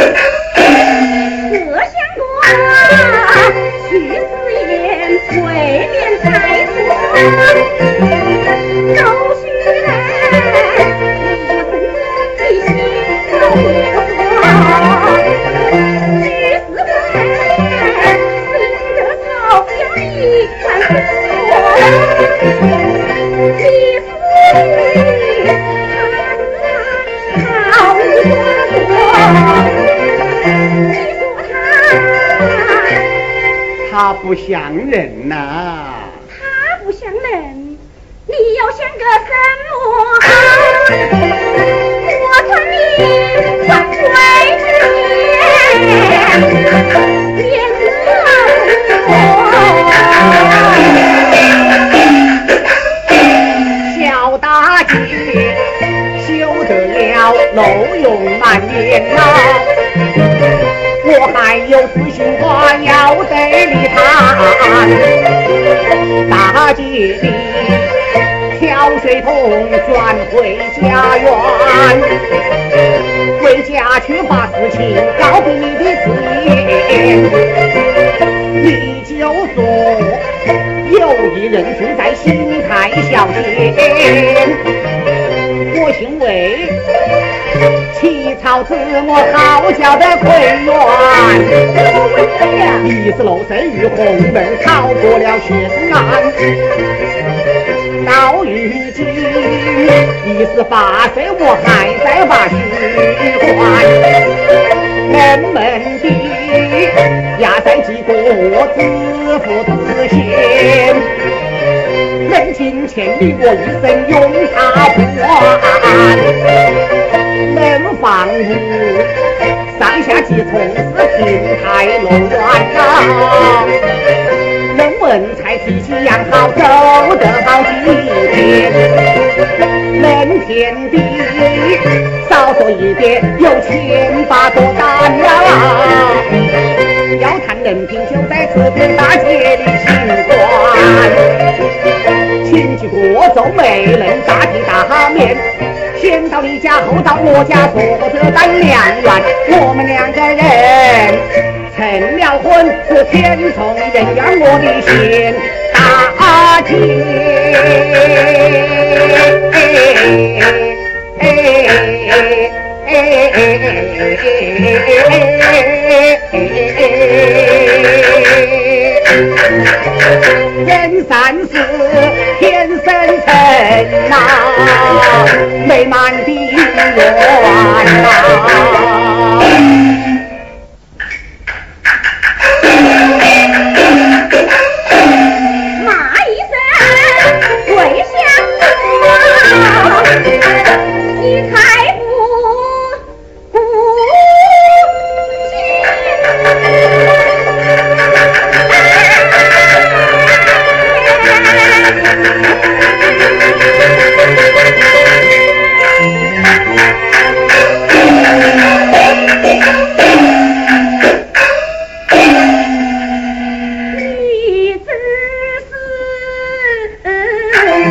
Yeah. 不像人呐，他不像人，你要像个什么？我看你像鬼子脸小大姐修得了漏用满面呐。我还有自信，大姐你挑水桶转回家园，回家去把事情告给你的子言，你就说有一人住在新泰小街，我姓魏。起草子我好叫的奎元，你是罗生玉红门逃过了悬案，到如今你是八岁我还在把虚幻，人们的压山几个自负自谦，门前千里我一生永他不完。门房屋，上下几重是亭台楼院呐。人文才脾气养好，走得好几天。门前的少说一点，有千把多担呀。要谈人品，就在这边大街的情关。前去过州没能大体大面。先到你家，后到我家，坐着当良缘。我们两个人成了婚，是天从人愿我的心大姐。人三世美满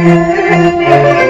thank you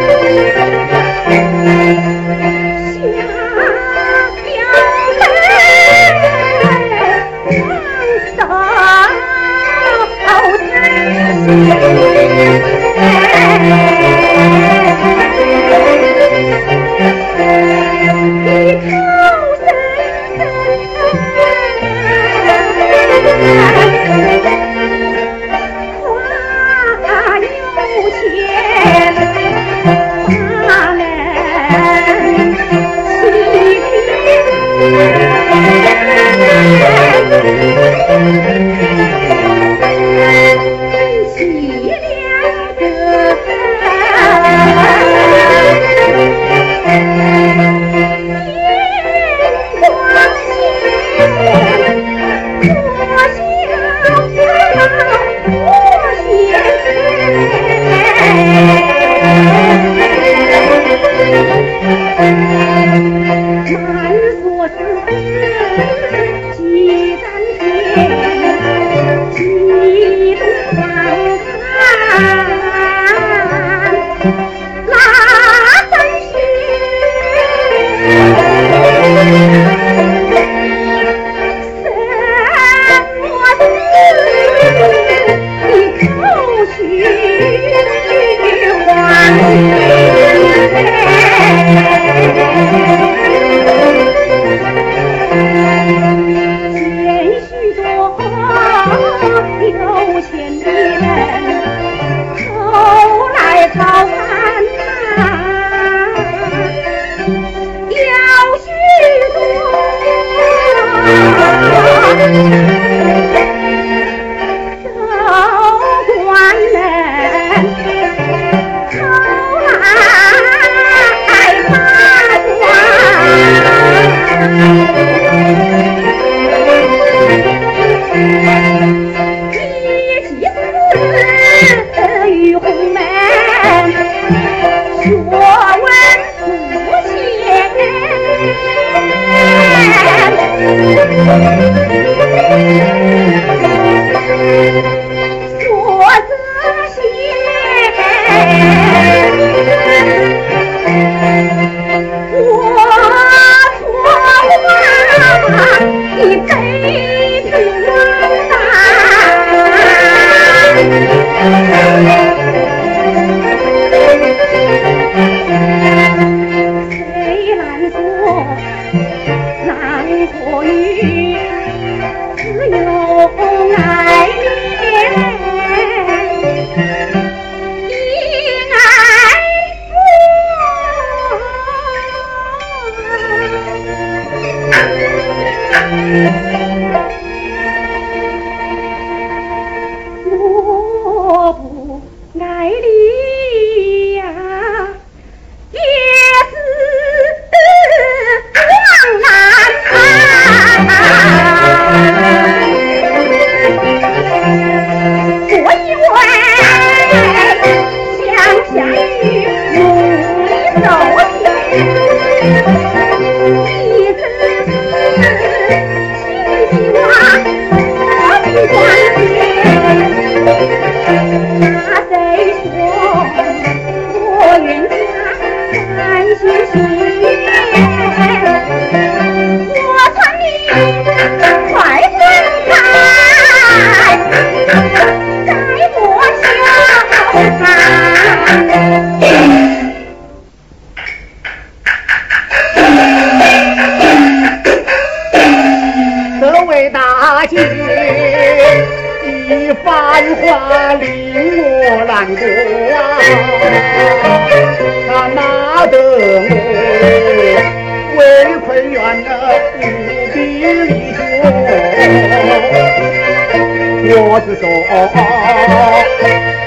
我是说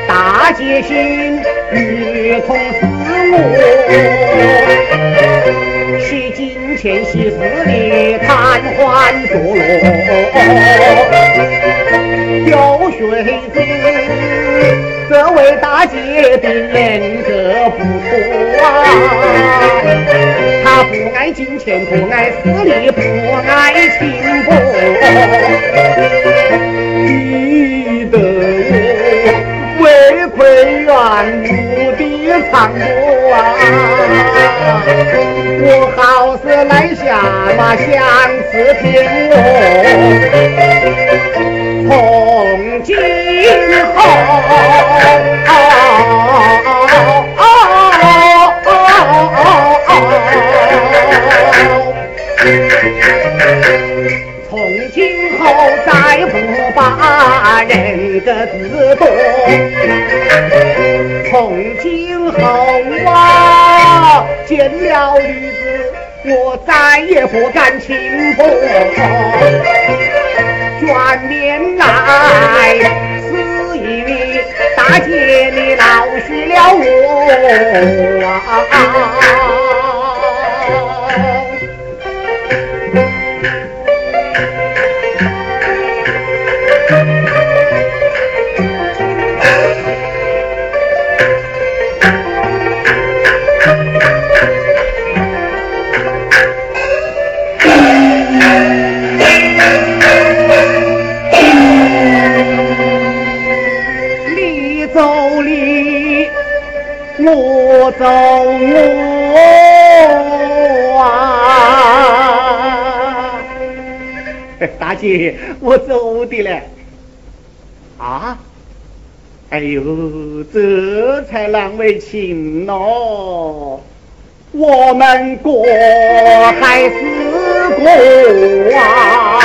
大姐心如同死我惜金钱惜势利贪欢作乐有谁知这位大姐的人格不错啊她不爱金钱不爱势力不爱情薄来下马相思别，从今后，从今后再不把人个子多，从今后啊见了女子。我再也不敢轻薄。转年来，是因大姐你老识了我啊。计，我走的嘞。啊？哎呦，这才难为情喏、哦。我们过还是过啊。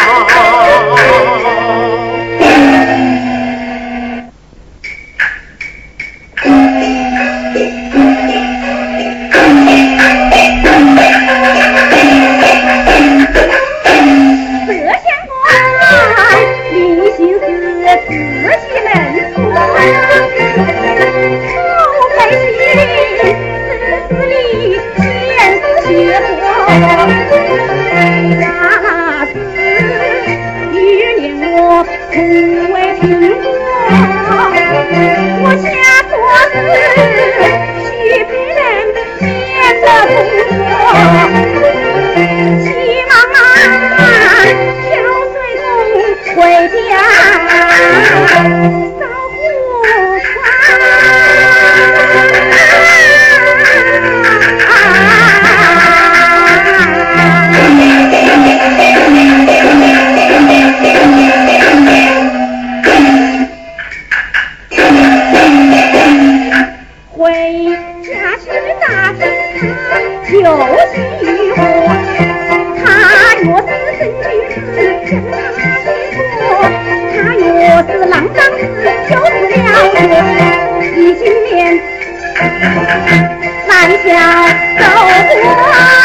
三小走过。